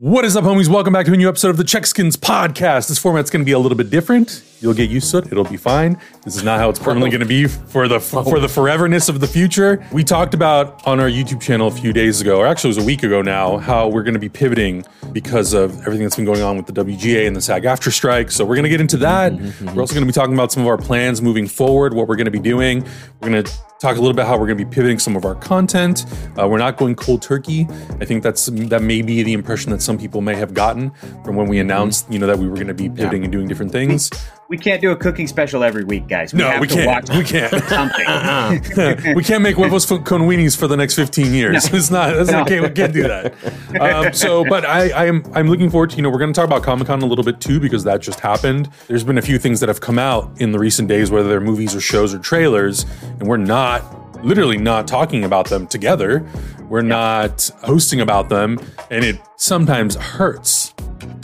What is up, homies? Welcome back to a new episode of the CzechXicans podcast. This format's going to be a little bit different. You'll get used to it. It'll be fine. This is not how it's permanently going to be for the for the foreverness of the future. We talked about on our YouTube channel a few days ago, or actually it was a week ago now, how we're going to be pivoting because of everything that's been going on with the WGA and the SAG AFTRA strike. So we're going to get into that. We're also going to be talking about some of our plans moving forward, what we're going to be doing. We're going to talk a little bit about how we're going to be pivoting some of our content. Uh, we're not going cold turkey. I think that's that may be the impression that some people may have gotten from when we announced, you know, that we were going to be pivoting and doing different things. We can't do a cooking special every week, guys. We No, have we to can't. watch We can't. something. we can't make huevos con weenies for the next 15 years. It's not. It's not okay. We can't do that. Um, so, but I, I am. I'm looking forward to. You know, we're going to talk about Comic Con a little bit too because that just happened. There's been a few things that have come out in the recent days, whether they're movies or shows or trailers, and we're not literally not talking about them together. We're not hosting about them, and it sometimes hurts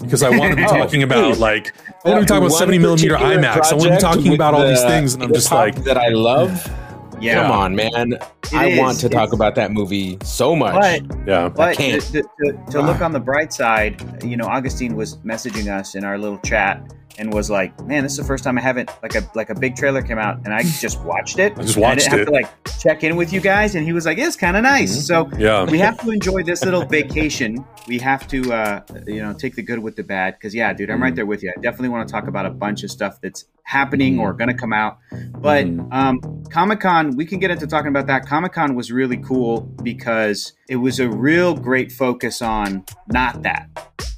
because I want to be talking about like I want to be talking about 70 millimeter IMAX. I want to be talking about all these things, and I'm just like, that I love. Yeah. Come on, man! I is. want to talk about that movie so much. But yeah. but to, can't. to, to, to look on the bright side, you know, Augustine was messaging us in our little chat and was like, "Man, this is the first time I haven't like a like a big trailer came out, and I just watched it. I just watched I didn't it. have to like check in with you guys." And he was like, "It's kind of nice." So Yeah. we have to enjoy this little vacation. We have to, uh, you know, take the good with the bad. Because yeah, dude, I'm right there with you. I definitely want to talk about a bunch of stuff that's happening or going to come out. But um, Comic Con, we can get into talking about that. Comic Con was really cool because it was a real great focus on not that.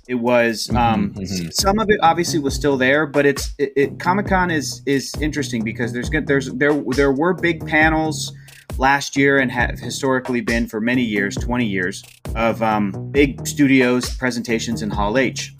It was um, mhm. some of it obviously was still there, but it's it, it, Comic Con is is interesting because there's good there's there there were big panels last year and have historically been for many years, 20 years, of um, big studios presentations in Hall H.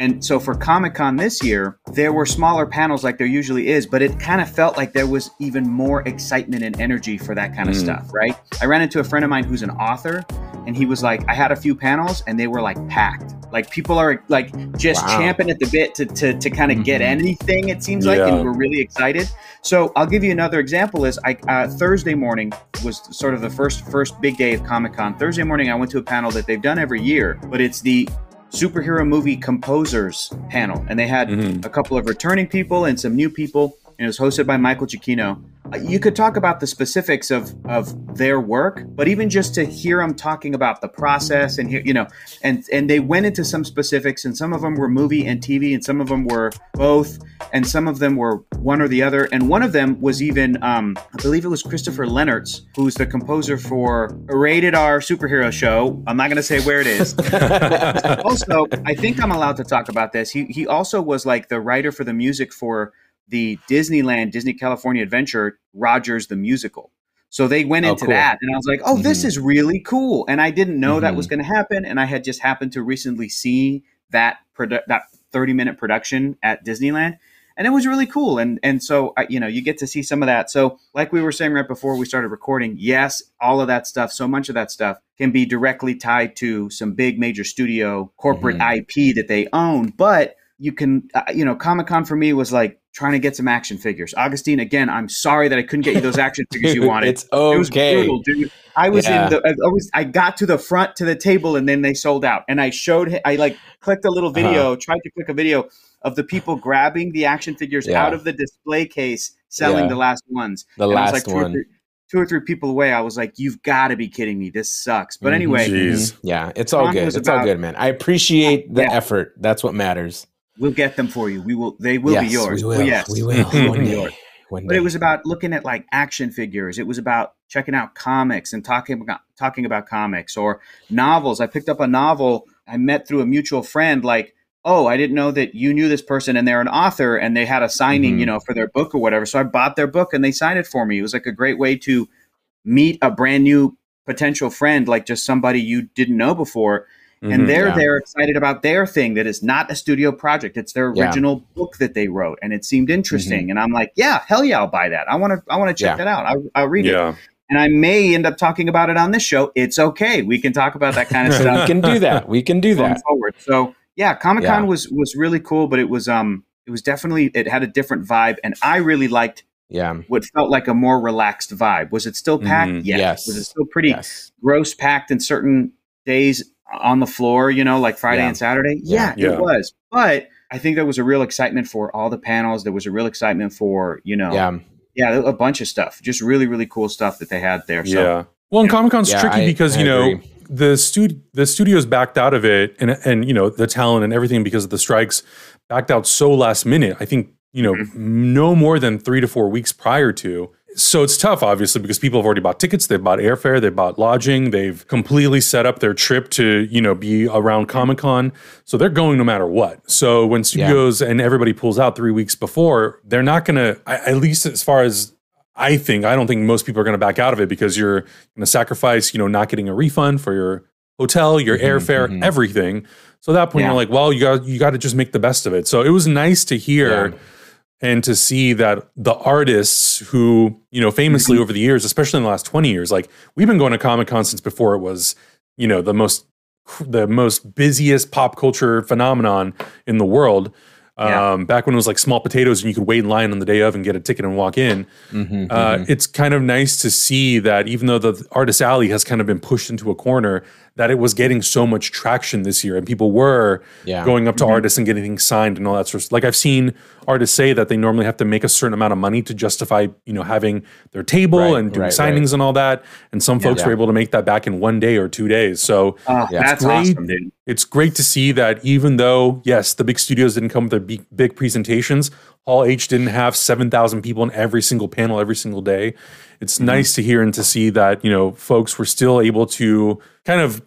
And so for Comic Con this year, there were smaller panels like there usually is, but it kind of felt like there was even more excitement and energy for that kind of stuff, right? I ran into a friend of mine who's an author, and he was like, I had a few panels and they were like packed. Like people are like just Wow. champing at the bit to, to, to kind of get Mhm. anything, it seems like, and we're really excited. So I'll give you another example is I uh, Thursday morning was sort of the first first big day of Comic Con. Thursday morning I went to a panel that they've done every year, but it's the superhero movie composers panel, and they had Mhm. a couple of returning people and some new people, and it was hosted by Michael Giacchino. Uh, You could talk about the specifics of of their work, but even just to hear them talking about the process and hear, you know, and and they went into some specifics, and some of them were movie and TV, and some of them were both, and some of them were one or the other, and one of them was even, um, I believe it was Christopher Lennertz, who's the composer for a rated R superhero show. I'm not going to say where it is, also, I think I'm allowed to talk about this. He he also was like the writer for the music for the Disneyland Disney California Adventure Rogers the musical. So they went Oh, into cool. that, and I was like, "Oh, this Mhm. is really cool." And I didn't know that Mhm. was going to happen, and I had just happened to recently see that produ- that 30 minute production at Disneyland, and it was really cool. And and so I, you know you get to see some of that. So like we were saying right before we started recording, yes, all of that stuff, so much of that stuff can be directly tied to some big major studio corporate Mhm. IP that they own, but you can uh, you know Comic Con for me was like trying to get some action figures. Augustine, again, I'm sorry that I couldn't get you those action figures you wanted. it's It was okay. brutal, dude. I was Yeah. in the. I was. I got to the front to the table, and then they sold out. And I showed. I like clicked a little video. Tried to click a video of the people grabbing the action figures Yeah. out of the display case, selling Yeah. the last ones. The And I was last two or one. three- two or three people away. I was like, "You've got to be kidding me! This sucks." But Mhm. anyway, Jeez. Yeah, it's all Con good. was It's all good, man. I appreciate the Yeah. effort. That's what matters. We'll get them for you. We will. They will be Yes, yours. We Well, will. yes, We will. They'll One day. But it was about looking at like action figures. It was about checking out comics and talking about talking about comics or novels. I picked up a novel I met through a mutual friend. Like, oh, I didn't know that you knew this person and they're an author and they had a signing, Mhm. you know, for their book or whatever. So I bought their book and they signed it for me. It was like a great way to meet a brand new potential friend, like just somebody you didn't know before. Mhm. And they're yeah. they're excited about their thing that is not a studio project. It's their Yeah. original book that they wrote, and it seemed interesting. And I'm like, yeah, hell yeah, I'll buy that. I want to I want to check Yeah. that out. I'll, I'll read it. yeah. And I may end up talking about it on this show. It's okay. We can talk about that kind of stuff. we can do that. We can do that. forward. So yeah, Comic Con Yeah. was was really cool, but it was um it was definitely it had a different vibe, and I really liked Yeah. what felt like a more relaxed vibe. Was it still packed? Mhm. Yes. Yes. Was it still pretty Yes. gross packed in certain days? On the floor, you know, like Friday Yeah. and Saturday. Yeah, Yeah. it was. But I think there was a real excitement for all the panels. There was a real excitement for, you know, Yeah. yeah, a bunch of stuff. Just really, really cool stuff that they had there. So Yeah. Well, and Comic Con's Yeah, tricky I- because I you know agree. the stud the studios backed out of it, and and you know the talent and everything because of the strikes backed out so last minute. I think you know Mm-hmm. no more than three to four weeks prior to. So it's tough, obviously, because people have already bought tickets, they've bought airfare, they've bought lodging, they've completely set up their trip to you know be around Comic Con. So they're going no matter what. So when studios and everybody pulls out three weeks before, they're not going to, at least as far as I think I don't think most people are going to back out of it because you're going to sacrifice, you know, not getting a refund for your hotel, your Mhm, airfare, mhm. everything. So at that point, Yeah. you're like, well, you got you got to just make the best of it. So it was nice to hear Yeah. And to see that the artists who you know famously Mm-hmm. over the years, especially in the last twenty years, like we've been going to Comic Con since before it was, you know, the most the most busiest pop culture phenomenon in the world. Yeah. Um, back when it was like small potatoes and you could wait in line on the day of and get a ticket and walk in. Mhm, Uh, mhm. It's kind of nice to see that even though the artist alley has kind of been pushed into a corner, that it was getting so much traction this year, and people were Yeah. going up to Mm-hmm. artists and getting things signed and all that sort of. Like I've seen artists say that they normally have to make a certain amount of money to justify, you know, having their table Right, and doing right, signings and all that. And some folks Yeah. were able to make that back in one day or two days. So Yeah. that's Great. awesome, dude. it's great to see that even though yes the big studios didn't come with their big, big presentations hall h didn't have 7000 people in every single panel every single day it's Mm-hmm. nice to hear and to see that you know folks were still able to kind of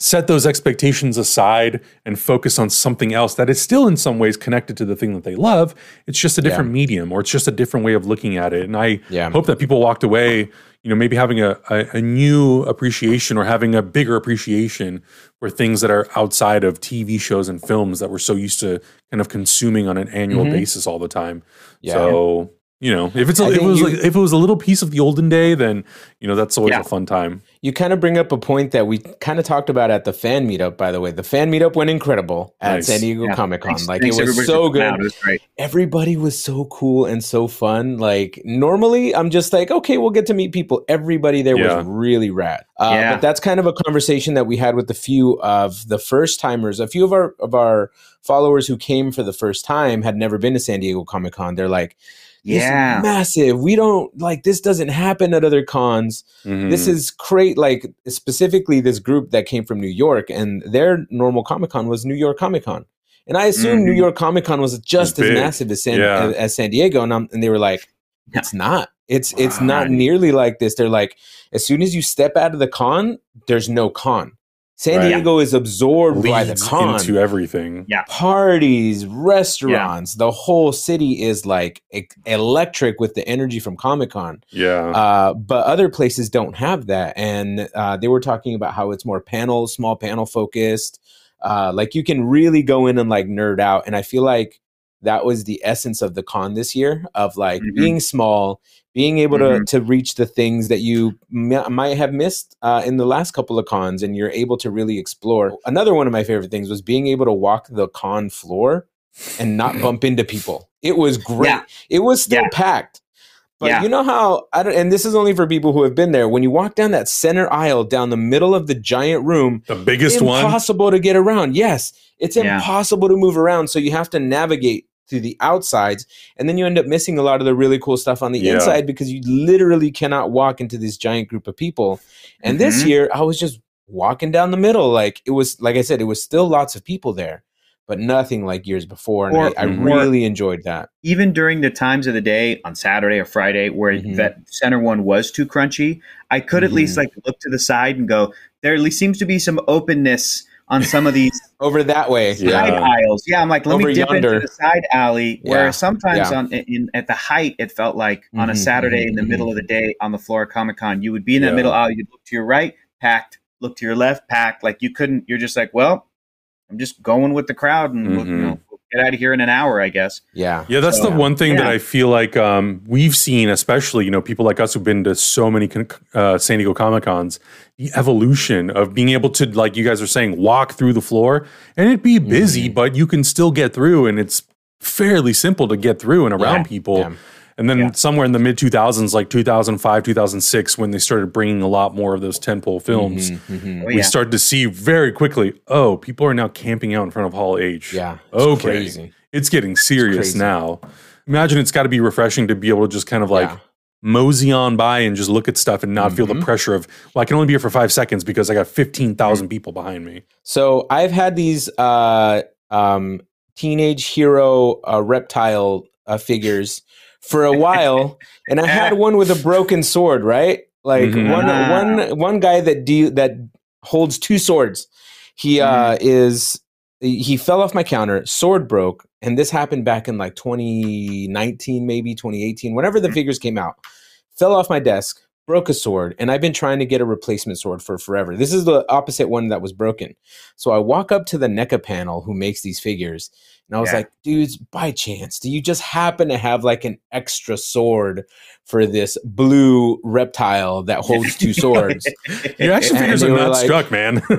set those expectations aside and focus on something else that is still in some ways connected to the thing that they love it's just a different medium or it's just a different way of looking at it and i Yeah. hope that people walked away you know maybe having a, a, a new appreciation or having a bigger appreciation for things that are outside of tv shows and films that we're so used to kind of consuming on an annual Mhm. basis all the time Yeah. so you know if it's a, I if it was you- like, if it was a little piece of the olden day then you know that's always Yeah. a fun time You kind of bring up a point that we kind of talked about at the fan meetup, by the way. The fan meetup went incredible at Nice. San Diego Yeah. Comic Con. Like thanks, it was so for out. good. Was great. Everybody was so cool and so fun. Like normally I'm just like, okay, we'll get to meet people. Everybody there Yeah. was really rad. Uh, Yeah. But that's kind of a conversation that we had with a few of the first timers. A few of our of our followers who came for the first time had never been to San Diego Comic Con. They're like, this Yeah. massive. We don't like this doesn't happen at other cons. This Mhm. is great. Like specifically this group that came from New York, and their normal Comic Con was New York Comic Con, and I assume New Mhm. York Comic Con was just It's as big. massive as San Yeah. as, as San Diego, and, I'm, and they were like, "It's not. It's it's not nearly like this." They're like, as soon as you step out of the con, there's no con. San Right. Diego is absorbed by the leads con into everything Yeah. parties, restaurants. The whole city is like electric with the energy from Comic Con. yeah Uh, but other places don't have that. And uh, they were talking about how it's more panel, small panel focused. Uh, like you can really go in and like nerd out. And I feel like that was the essence of the con this year of like Mhm. being small, being able to Mhm. to reach the things that you m- might have missed uh, in the last couple of cons, and you're able to really explore. Another one of my favorite things was being able to walk the con floor and not bump into people. It was great. Yeah. It was still Yeah. packed. But Yeah. you know how I don't, and this is only for people who have been there. When you walk down that center aisle, down the middle of the giant room, the biggest one impossible to get around. Yes, it's Yeah. impossible to move around. So you have to navigate through the outsides, and then you end up missing a lot of the really cool stuff on the Yeah. inside because you literally cannot walk into this giant group of people. And this Mhm. year, I was just walking down the middle. Like it was, like I said, it was still lots of people there, but nothing like years before. And Or- I, I really enjoyed that. even during the times of the day on Saturday or Friday where Mhm. that center one was too crunchy, I could at least Mhm. like look to the side and go, there at least seems to be some openness on some of these Over that way, Yeah. aisles. Yeah, I'm like, let Over me dip yonder. into the side alley. Yeah. Whereas sometimes Yeah. on in, at the height, it felt like on a Mhm, Saturday in the mhm. middle of the day on the floor of Comic Con, you would be in that middle aisle. You'd look to your right, packed. Look to your left, packed. Like you couldn't. You're just like, well, I'm just going with the crowd, and we'll, you know, get out of here in an hour, I guess. yeah, Yeah, that's the So, one thing that. I feel like um, we've seen, especially you know people like us who've been to so many con- uh, San Diego Comic Cons, the evolution of being able to, like you guys are saying, walk through the floor and it be busy, Mhm. but you can still get through, and it's fairly simple to get through and around Yeah, people. yeah. And then Yeah. somewhere in the mid 2000s, like 2005, 2006, when they started bringing a lot more of those tentpole films, Mhm, mhm. Oh, we yeah. started to see very quickly oh, people are now camping out in front of Hall H. Yeah. it's Okay. Crazy. It's getting serious crazy. now. Imagine it's got to be refreshing to be able to just kind of like Yeah. mosey on by and just look at stuff and not feel the Mhm. pressure of, well, I can only be here for five seconds because I got 15,000 people behind me. So I've had these uh, um, teenage hero uh, reptile uh, figures for a while, and I had one with a broken sword. Right, like Mhm. one Ah. one one guy that de- that holds two swords. He uh, is he fell off my counter, sword broke, and this happened back in like 2019, maybe 2018, whenever the figures came out. Fell off my desk, broke a sword, and I've been trying to get a replacement sword for forever. This is the opposite one that was broken. So I walk up to the NECA panel who makes these figures, and I was Yeah. like, dudes, by chance, do you just happen to have like an extra sword for this blue reptile that holds two swords? Your action And figures are not like- struck, man.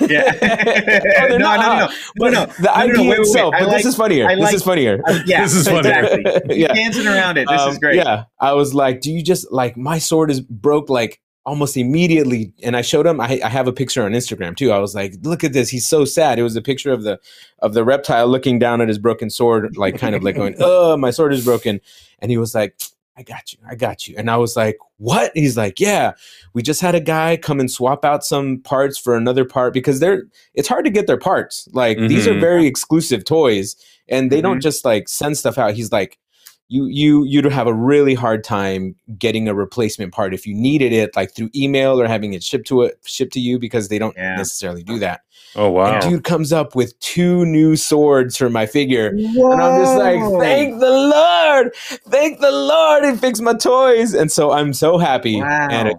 Yeah. No, they're no, not. no, no, But no, no. the No, no, no, wait, wait, wait. itself. I But like- this is funnier. I this is funnier. Uh, yeah, This is funny. exactly. Yeah. Dancing around it. This Um, is great. Yeah, I was like, "Do you just like my sword is broke like almost immediately?" And I showed him. I, I have a picture on Instagram too. I was like, "Look at this. He's so sad." It was a picture of the of the reptile looking down at his broken sword, like kind of like going, "Oh, my sword is broken." And he was like, "I got you. I got you." And I was like, "What?" He's like, "Yeah, we just had a guy come and swap out some parts for another part because they're it's hard to get their parts. Like these are Mhm. very exclusive toys, and they don't Mhm. just like send stuff out." He's like you you you'd have a really hard time getting a replacement part if you needed it like through email or having it shipped to it shipped to you because they don't Yeah. necessarily do that. oh, wow. And dude comes up with two new swords for my figure. And I'm just like, thank the Lord, thank the Lord, and fix my toys. And so I'm so happy. Wow. And a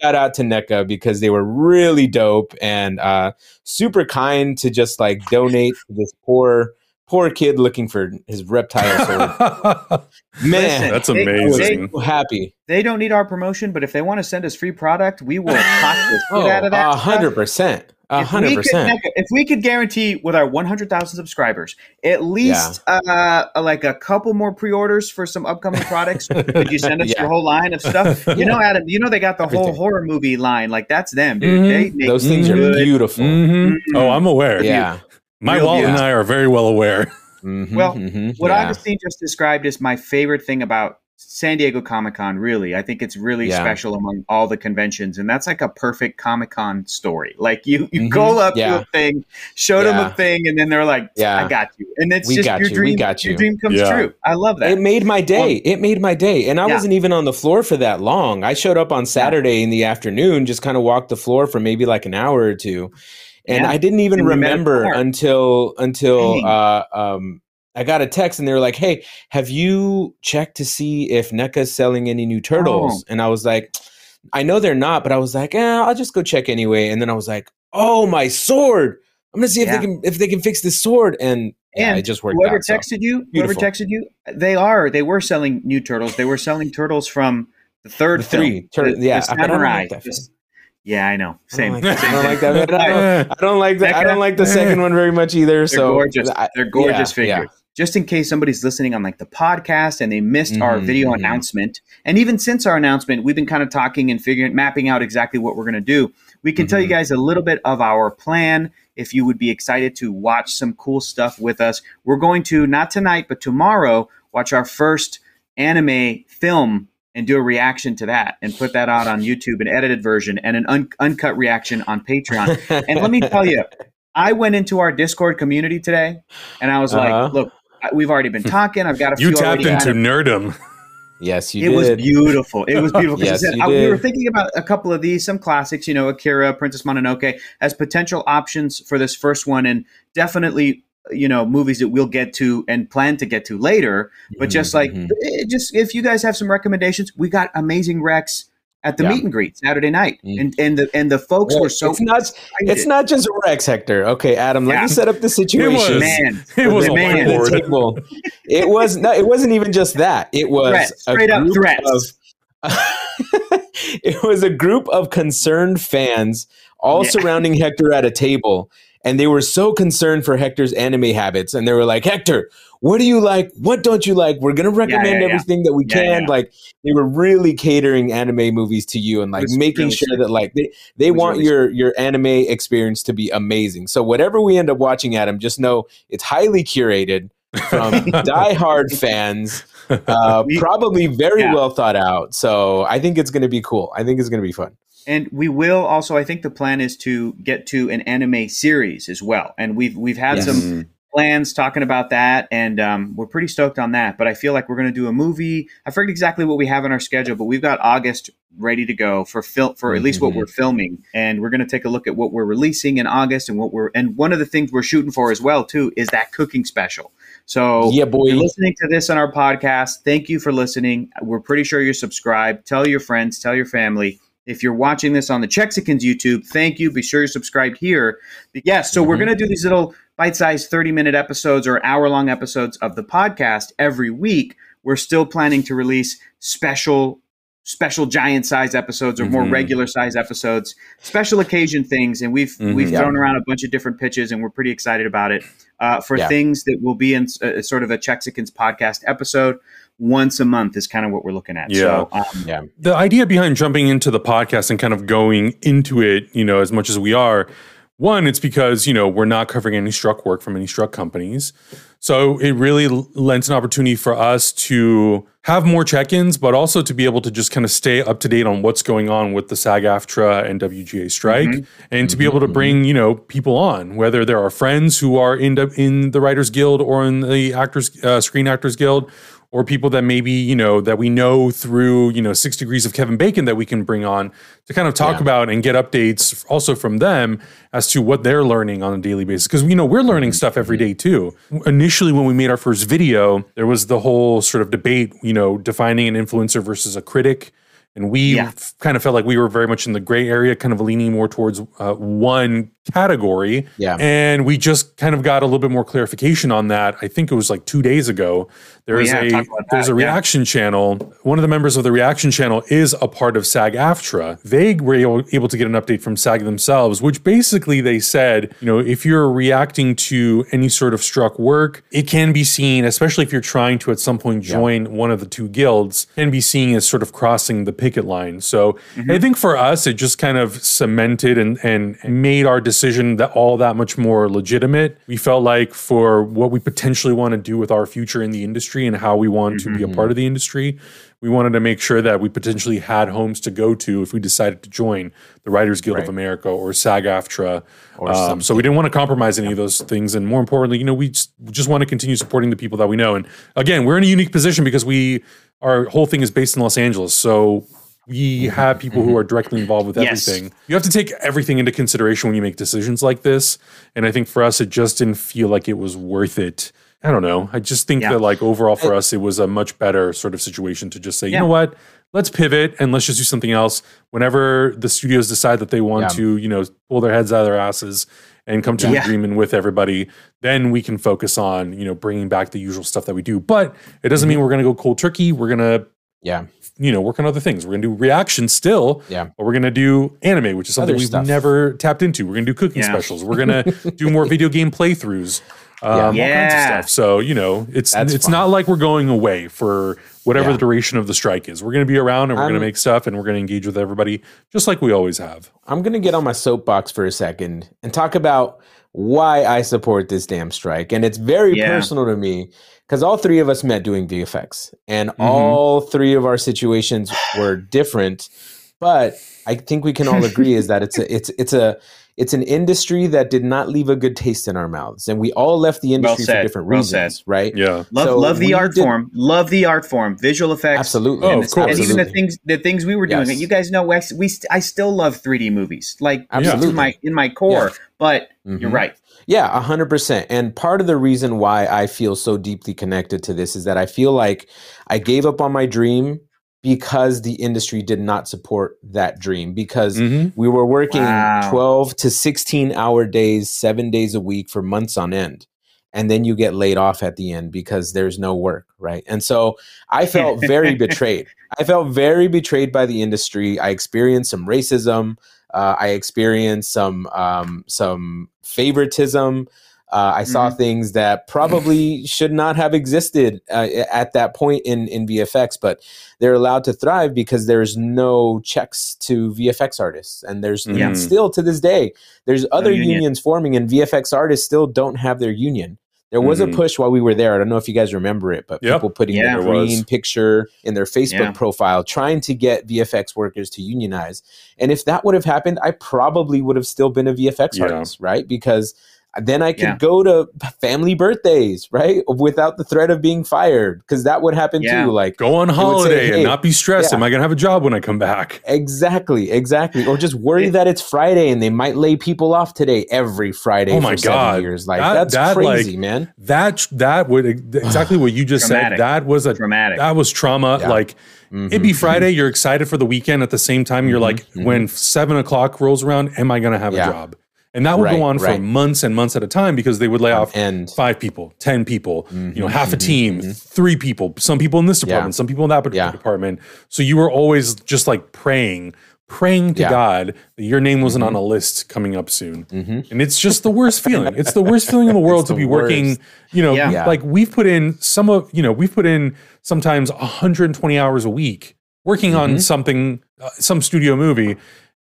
shout out to NECA because they were really dope and uh, super kind to just like donate to this poor, poor kid looking for his reptile sword. Man, Listen, That's amazing. they- so happy. They don't need our promotion, but if they want to send us free product, we will hawk the shit Oh, out of that. a hundred percent, a hundred percent. If we could guarantee with our 100,000 subscribers, at least uh, like a couple more pre-orders for some upcoming products, could you send us Yeah. your whole line of stuff? You know, Adam, you know they got the whole horror movie line. Like that's them, dude. Mhm. They make Those things are good- beautiful. Mhm. Oh, I'm aware. Yeah. My Real wallet and. I are very well aware. Mhm, Well, mhm, What yeah. Augustine just described is my favorite thing about San Diego Comic Con, really. I think it's really Yeah. special among all the conventions. And that's like a perfect Comic Con story. Like you, you Mhm, go up yeah. to a thing, show them a thing, and then they're like, Yeah. I got you. And it's We just got your you, we dream. got Your dream comes Yeah. true. I love that. It made my day. it made my day. And I Yeah. wasn't even on the floor for that long. I showed up on Saturday in the afternoon, just kind of walked the floor for maybe like an hour or two. And Yeah. I didn't even And we met at the remember until until uh, um, I got a text and they were like, "Hey, have you checked to see if NECA's selling any new turtles?" Oh. And I was like, "I know they're not, but I was like, eh, I'll just go check anyway." And then I was like, "Oh, my sword! I'm gonna see if Yeah. they can if they can fix this sword." And yeah, And it just worked Whoever out. so. texted you, Beautiful. whoever texted you, they are. They were selling new turtles. They were selling turtles from the third The three. film, Tur- the, yeah, the I- I don't like samurai. that film. Just- yeah, I know. Same. don't like, same I don't like that. I don't, like that. I don't like the second one very much either. They're so gorgeous. They're gorgeous yeah, figures. Just in case somebody's listening on like the podcast and they missed our Mhm, video mhm. announcement, and even since our announcement, we've been kind of talking and figuring, mapping out exactly what we're going to do. We can tell you Mhm. guys a little bit of our plan. If you would be excited to watch some cool stuff with us, we're going to not tonight, but tomorrow watch our first anime film and do a reaction to that and put that out on YouTube, an edited version and an un- uncut reaction on Patreon. and let me tell you, I went into our Discord community today, and I was Uh-huh. like, "Look, we've already been talking. I've got a You few tapped into kind of- nerdom. yes, you did. it was beautiful. It was beautiful. Yes, said, you I- we were thinking about a couple of these, some classics, you know, Akira, Princess Mononoke, as potential options for this first one, and definitely, you know, movies that we'll get to and plan to get to later. But just like, Mhm. eh, just if you guys have some recommendations, we got amazing Rex at the Yeah. meet and greet Saturday night, Mm. and and the and the folks Well, were so it's not. excited. It's not just Rex Hector. Okay, Adam. Let Yeah. me set up the situation. was. man. It was a Man. Table. It was no. It wasn't even just that. It was Threats, a straight up threats. of- it was a group of concerned fans all Yeah. surrounding Hector at a table, and they were so concerned for Hector's anime habits, and they were like, Hector, what do you like? What don't you like? We're gonna recommend yeah, yeah. everything that we Yeah, can. yeah. Like they were really catering anime movies to you and like making really sure that like they, they want really your your anime experience to be amazing. So whatever we end up watching, Adam, just know it's highly curated from diehard fans. Uh, probably very yeah. well thought out. So I think it's going to be cool. I think it's going to be fun. And we will also. I think the plan is to get to an anime series as well. And we've we've had Yes. some plans talking about that, and um, we're pretty stoked on that. But I feel like we're going to do a movie. I forget exactly what we have in our schedule, but we've got August ready to go for film for at least what Mhm. we're filming, and we're going to take a look at what we're releasing in August and what we're and one of the things we're shooting for as well too is that cooking special. So yeah, boy. you're listening to this on our podcast. Thank you for listening. We're pretty sure you're subscribed. Tell your friends, tell your family. If you're watching this on the CzechXicans YouTube, thank you. Be sure you're subscribed here. But yes, so we're Mhm. going to do these little bite-sized 30-minute episodes or hour-long episodes of the podcast every week. We're still planning to release special special giant size episodes or more Mhm. regular size episodes, special occasion things, and we've Mhm. we've Yeah. thrown around a bunch of different pitches, and we're pretty excited about it. Uh, for Yeah. things that will be in uh, sort of a CzechXicans podcast episode once a month is kind of what we're looking at. Yeah. So, um, yeah. the idea behind jumping into the podcast and kind of going into it, you know, as much as we are, one, it's because, you know, we're not covering any struck work from any struck companies. So it really lends an opportunity for us to have more check ins, but also to be able to just kind of stay up to date on what's going on with the SAG AFTRA and WGA strike and to be able to bring, you know, people on, whether there are friends who are in, the- in the Writers Guild or in the Actors, uh, Screen Actors Guild or people that maybe you know that we know through you know six degrees of kevin bacon that we can bring on to kind of talk Yeah. about and get updates also from them as to what they're learning on a daily basis. Because you know we're learning mm-hmm. stuff every mm-hmm. day too. Initially when we made our first video there was the whole sort of debate you know defining an influencer versus a critic and we Yeah. kind of felt like we were very much in the gray area kind of leaning more towards uh, one category Yeah. and we just kind of got a little bit more clarification on that. I think it was like two days ago. Oh, yeah, a there's a yeah. reaction channel. One of the members of the reaction channel is a part of SAG AFTRA. They were able, able to get an update from SAG themselves, which basically they said, you know, if you're reacting to any sort of struck work, it can be seen, especially if you're trying to at some point join one of the two guilds, can be seen as sort of crossing the picket line. So Mm-hmm. I think for us, it just kind of cemented and, and made our decision that all that much more legitimate. We felt like for what we potentially want to do with our future in the industry and how we want to be a part of the industry, we wanted to make sure that we potentially had homes to go to if we decided to join the Writers Guild of America or SAG AFTRA. Or Um, so we didn't want to compromise any of those things. And more importantly, you know, we just, we just want to continue supporting the people that we know. And again, we're in a unique position because we, our whole thing is based in Los Angeles. So we have people who are directly involved with Yes. everything. You have to take everything into consideration when you make decisions like this. And I think for us, it just didn't feel like it was worth it. I don't know. I just think Yeah. that like overall for us, it was a much better sort of situation to just say, you know what, let's pivot and let's just do something else. Whenever the studios decide that they want Yeah. to, you know, pull their heads out of their asses and come to an agreement with everybody, then we can focus on, you know, bringing back the usual stuff that we do. But it doesn't mean mm-hmm. we're going to go cold turkey. We're going to Yeah. you know, work on other things. We're gonna do reaction still, Yeah. but we're gonna do anime, which is something Other we've stuff. never tapped into. We're gonna do cooking Yeah. specials. We're gonna do more video game playthroughs, um, all kinds of stuff. So you know, it's That's it's fun. not like we're going away for whatever Yeah. the duration of the strike is. We're gonna be around and we're gonna make stuff and we're gonna engage with everybody just like we always have. I'm going to get on my soapbox for a second and talk about why I support this damn strike. And it's very Yeah. personal to me because all three of us met doing VFX and Mm-hmm. all three of our situations were different. But I think we can all agree is that it's a it's it's a it's an industry that did not leave a good taste in our mouths, and we all left the industry said. for different Well reasons, right? Yeah. love So love the art did- form. Love the art form. Visual effects. Absolutely, Oh, and, of course. and even the things the things we were doing. Yes. You guys know we, we st- I still love 3D movies. Like Absolutely. in my in my core. But you're Mhm. right. Yeah, a hundred percent. And part of the reason why I feel so deeply connected to this is that I feel like I gave up on my dream because the industry did not support that dream because Mhm. we were working Wow. 12 to 16 hour days, seven days a week for months on end. And then you get laid off at the end because there's no work, right? And so I felt very betrayed. I felt very betrayed by the industry. I experienced some racism. Uh, I experienced some um, some favoritism. Uh, I saw Mhm. things that probably should not have existed uh, at that point in, in VFX, but they're allowed to thrive because there's no checks to VFX artists. And there's Yeah. still to this day, there's other union. unions forming, and VFX artists still don't have their union. There was Mhm. a push while we were there. I don't know if you guys remember it, but Yep. people putting Yeah, the there was. green picture in their Facebook Yeah. profile, trying to get VFX workers to unionize. And if that would have happened, I probably would have still been a VFX Yeah. artist, right? Because then I could Yeah. go to family birthdays, right? Without the threat of being fired, because that would happen Yeah. too. Like, Go on would say, holiday "Hey, and not be stressed. yeah. Am I going to have a job when I come back? exactly, exactly. Or just worry It- that it's Friday and they might lay people off today every Friday Oh for my seven God. years. Like, That- that's that, crazy, like, man. That that would exactly what you just said. That was a Dramatic. that was trauma. Yeah. Like it'd be Friday, you're excited for the weekend. At the same time, you're Mhm, like, mhm. when seven o'clock rolls around, am I going to have Yeah. a job? And that would Right, go on for months and months at a time because they would lay off And five people, ten people, you know, half a mhm, team, mhm. three people, some people in this Yeah. department, some people in that Yeah. department. So you were always just like praying, praying to Yeah. God that your name wasn't on a list coming up soon. Mhm. And it's just the worst feeling. It's the worst feeling in the world It's to the be working, you know, Yeah. Yeah. like we've put in some of, you know, we've put in sometimes 120 hours a week working on Mhm. something, uh, some studio movie.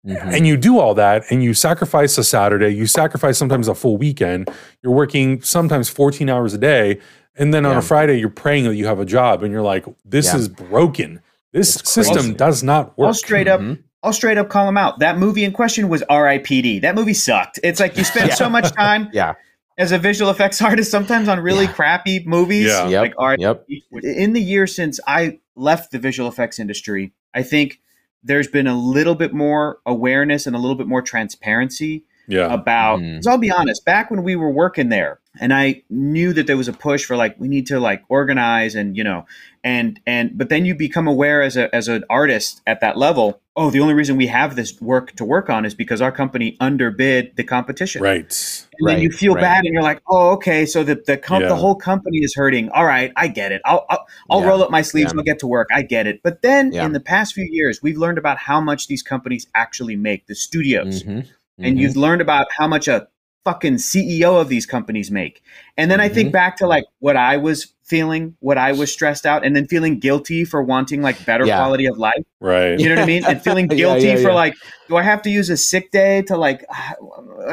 Mhm. And you do all that and you sacrifice a Saturday, you sacrifice sometimes a full weekend. You're working sometimes 14 hours a day. And then on a Friday, you're praying that you have a job and you're like, this Yeah. is broken. This It's system crazy. does not work. I'll straight up, Mhm. I'll straight up call him out. That movie in question was R.I.P.D. That movie sucked. It's like you spend Yeah. so much time Yeah. as a visual effects artist sometimes on really Yeah. crappy movies. Yeah. Yep. Like R. Yep. In the years since I left the visual effects industry, I think there's been a little bit more awareness and a little bit more transparency Yeah. about mm-hmm. because I'll be honest, back when we were working there and I knew that there was a push for like we need to like organize and you know and and but then you become aware as a as an artist at that level, oh the only reason we have this work to work on is because our company underbid the competition. Right. And then you feel right. bad and you're like, "Oh, okay, so the the, com- Yeah. the whole company is hurting. All right, I get it. I'll I'll, I'll Yeah. roll up my sleeves Yeah. and I'll get to work. I get it." But then Yeah. in the past few years, we've learned about how much these companies actually make, the studios mm-hmm. Mhm. and you've learned about how much a fucking CEO of these companies make. And then I think Mm-hmm. back to like what I was feeling, what I was stressed out, and then feeling guilty for wanting like better Yeah. quality of life. Right. You know what I mean? And feeling guilty yeah, for yeah. like, do I have to use a sick day to like? I,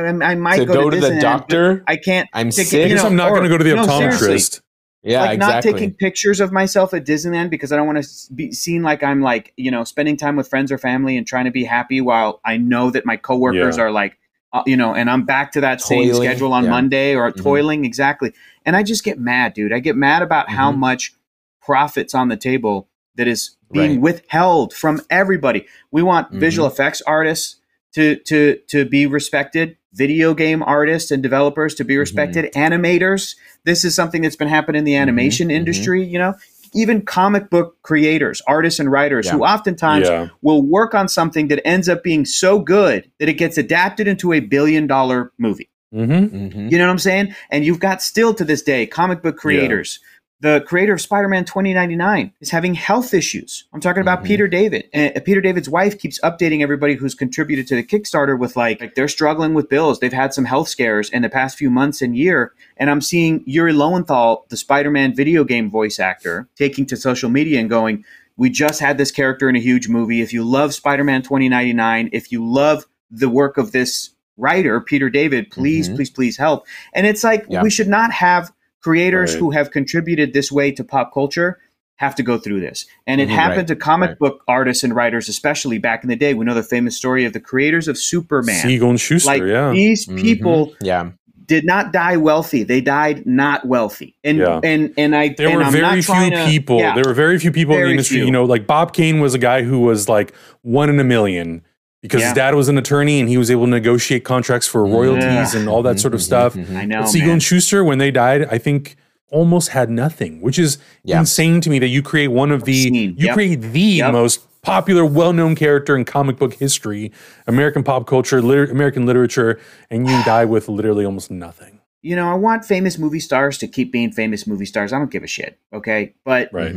I might to go, go to this the doctor. I can't. I'm take it, sick. I you guess know, I'm not going to go to the no, optometrist. Yeah, like not taking pictures of myself at Disneyland because I don't want to be seen like I'm like you know spending time with friends or family and trying to be happy while I know that my coworkers Yeah. are like uh, you know and I'm back to that same schedule on yeah. Monday or Mhm. toiling exactly and I just get mad dude I get mad about how Mhm. much profits on the table that is being Right. withheld from everybody we want Mhm. visual effects artists to to to be respected video game artists and developers to be Mm-hmm. respected animators this is something that's been happening in the animation mhm. industry you know even comic book creators artists and writers Yeah. who oftentimes Yeah. will work on something that ends up being so good that it gets adapted into a billion dollar movie Mm-hmm. Mhm. you know what i'm saying and you've got still to this day comic book creators the creator of Spider-Man 2099 is having health issues. I'm talking about Mhm. Peter David. And uh, Peter David's wife keeps updating everybody who's contributed to the Kickstarter with like, like they're struggling with bills. They've had some health scares in the past few months and year. And I'm seeing Yuri Lowenthal, the Spider-Man video game voice actor, taking to social media and going, "We just had this character in a huge movie. If you love Spider-Man 2099, if you love the work of this writer, Peter David, please, Mhm. please, please help." And it's like Yeah. we should not have creators Right. who have contributed this way to pop culture have to go through this. And it Mhm, happened right, to comic right. book artists and writers, especially back in the day. We know the famous story of the creators of Superman. Siegel and Shuster. like yeah. these Mhm. people Yeah. did not die wealthy; they died not wealthy. And Yeah. and and I There and were I'm very few to- people. yeah. There were very few people in the industry. few. You know, like Bob Kane was a guy who was like one in a million because his dad was an attorney and he was able to negotiate contracts for royalties Yeah. and all that sort of stuff. mhm, mhm. I know, But Siegel man. and Shuster, when they died, I think almost had nothing, which is Yeah. insane to me that you create one of the you Yep. create the Yep. most popular, well-known character in comic book history, American pop culture, liter- American literature, and you die with literally almost nothing. You know, I want famous movie stars to keep being famous movie stars. I don't give a shit. Okay, but Right.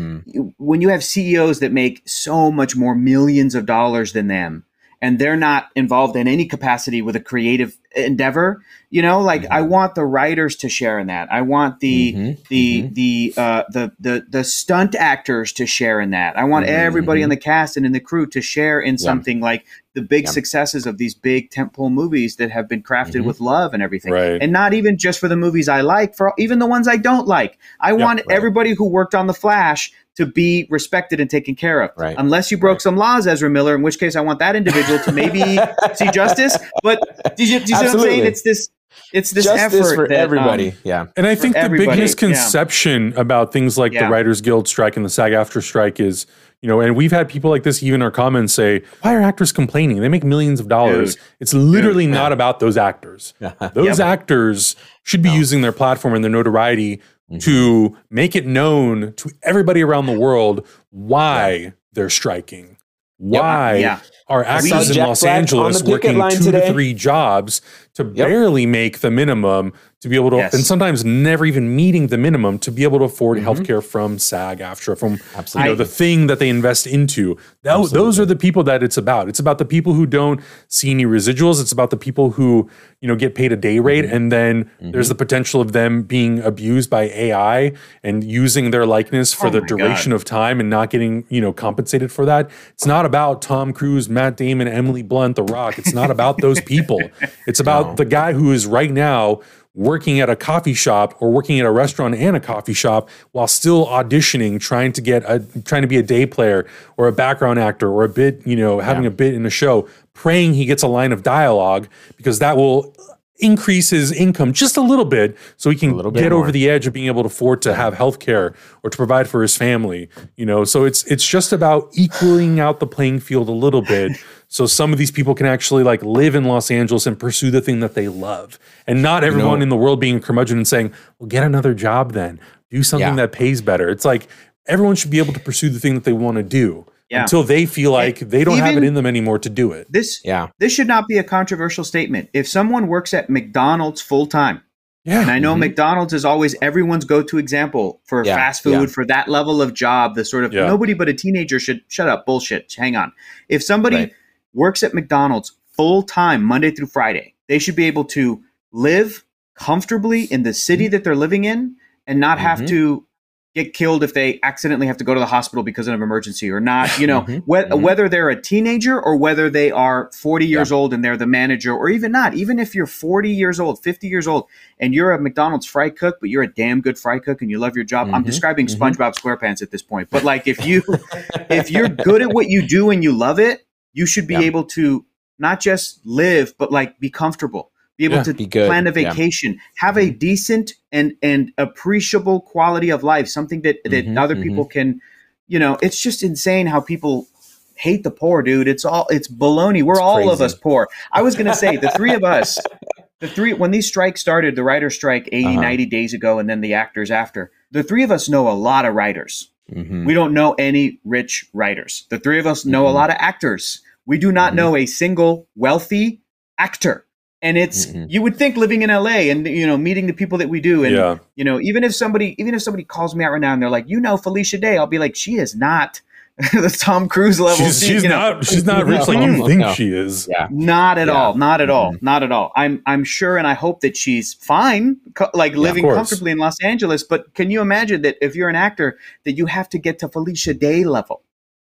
When you have CEOs that make so much more millions of dollars than them, and they're not involved in any capacity with a creative endeavor you know like Mm-hmm. i want the writers to share in that i want the Mhm, the mhm. the uh the the the stunt actors to share in that i want Mhm, everybody in the cast and in the crew to share in something like the big Yeah. successes of these big tentpole movies that have been crafted Mhm. with love and everything Right. and not even just for the movies i like for even the ones i don't like i want right. everybody who worked on the flash to be respected and taken care of Right. unless you broke some laws ezra miller in which case i want that individual to maybe see justice but do you, do you see what i'm saying it's this it's this Justice effort for that, um, everybody. yeah. And I think the big everybody, yeah. misconception about things like the Writers Guild strike and the SAG AFTRA strike is, you know, and we've had people like this even in our comments say, why are actors complaining? They make millions of dollars. Dude. It's literally not about those actors. Those Yep. actors should be using their platform and their notoriety Mm-hmm. to make it known to everybody around the world why they're striking. Why Yeah. are actors in Los Black Angeles working two today. to three jobs to Yep. barely make the minimum to be able to, Yes. and sometimes never even meeting the minimum to be able to afford healthcare from SAG AFTRA, from you know the thing that they invest into. Tho- those are the people that it's about. It's about the people who don't see any residuals. It's about the people who you know get paid a day rate, and then there's the potential of them being abused by AI and using their likeness for Oh the duration God. of time and not getting you know compensated for that. It's not about Tom Cruise, Matt Damon, Emily Blunt, The Rock. It's not about those people. It's about the guy who is right now working at a coffee shop or working at a restaurant and a coffee shop while still auditioning trying to get a trying to be a day player or a background actor or a bit you know having a bit in a show praying he gets a line of dialogue because that will increase his income just a little bit so he can get more. over the edge of being able to afford to have health care or to provide for his family you know? So it's it's just about equaling out the playing field a little bit so some of these people can actually like live in Los Angeles and pursue the thing that they love. And not everyone in the world being a curmudgeon and saying well get another job then. Do something Yeah. that pays better. It's like everyone should be able to pursue the thing that they want to do Yeah. until they feel like they don't have it in them anymore to do it this Yeah. this should not be a controversial statement if someone works at mcdonald's full-time yeah And I know McDonald's is always everyone's go-to example for Mm-hmm. Yeah, fast food, yeah. for that level of job, the sort of Yeah. nobody but a teenager should shut up, bullshit. Hang on. If somebody Right. works at McDonald's full time, Monday through Friday, they should be able to live comfortably in the city Mm-hmm. that they're living in and not have Mhm. to get killed if they accidentally have to go to the hospital because of an emergency or not. You know, Mhm, whe- mhm. whether they're a teenager or whether they are 40 years old and they're the manager, or even not, even if you're 40 years old, 50 years old, and you're a McDonald's fry cook, but you're a damn good fry cook and you love your job. I'm Mhm, describing mhm. SpongeBob SquarePants at this point. But like if you if you're good at what you do and you love it, you should be Yeah. able to not just live, but like be comfortable. Be able Yeah, to be good, plan a yeah. vacation, have a decent and and appreciable quality of life, something that that Mhm, other mhm. people can, you know, it's just insane how people hate the poor, dude. It's all it's baloney. We're It's all of us poor. I was gonna say the three of us, the three when these strikes started, the writer strike 80, Uh-huh. 90 days ago, and then the actors after. The three of us know a lot of writers. Mhm. We don't know any rich writers. The three of us know a Mhm. lot of actors. We do not Mhm. know a single wealthy actor. And it's Mhm. you would think living in LA and you know meeting the people that we do and Yeah. you know even if somebody even if somebody calls me out right now and they're like you know Felicia Day I'll be like she is not the Tom Cruise level she's, she's you know, not she's not rich like you No, think no. she is Yeah. not at Yeah. all not at all Mhm. not at all I'm I'm sure and I hope that she's fine co- like living comfortably in Los Angeles but can you imagine that if you're an actor that you have to get to Felicia Day level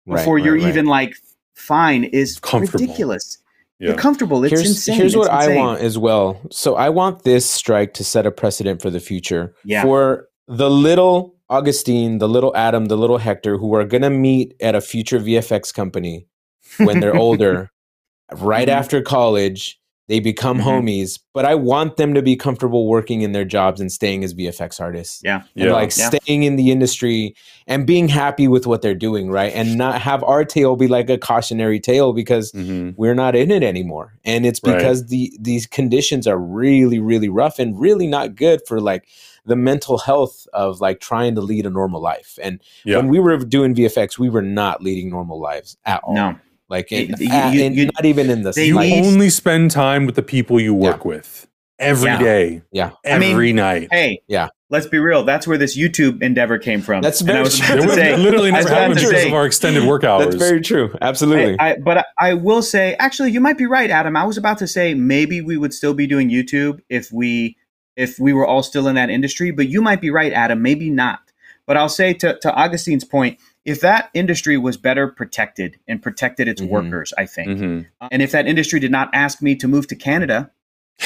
Right, before right, you're right. even like fine is ridiculous. Yeah. You're comfortable. It's here's, insane. Here's what It's I want as well. So I want this strike to set a precedent for the future. Yeah. For the little Augustine, the little Adam, the little Hector, who are gonna meet at a future VFX company when they're older, right Mhm. after college, they become Mhm. homies. But I want them to be comfortable working in their jobs and staying as VFX artists. Yeah. and Yeah. like Yeah. staying in the industry and being happy with what they're doing, right? And not have our tale be like a cautionary tale because Mhm. we're not in it anymore. And it's Right. because the these conditions are really, really rough and really not good for like the mental health of like trying to lead a normal life. And Yeah. when we were doing VFX, we were not leading normal lives at all. No. Like You- it, you- at- you- and not even in the they you only spend time with the people you work with every Yeah. day, Yeah. I mean, every night. Hey, Yeah. Let's be real. That's where this YouTube endeavor came from. That's And I very was true. about to say, literally never happened to because of our extended work hours. That's very true. Absolutely. I, I, but I will say, actually, you might be right, Adam. I was about to say maybe we would still be doing YouTube if we if we were all still in that industry. But you might be right, Adam. Maybe not. But I'll say to to Augustine's point, if that industry was better protected and protected its Mhm. workers, I think, Mhm. and if that industry did not ask me to move to Canada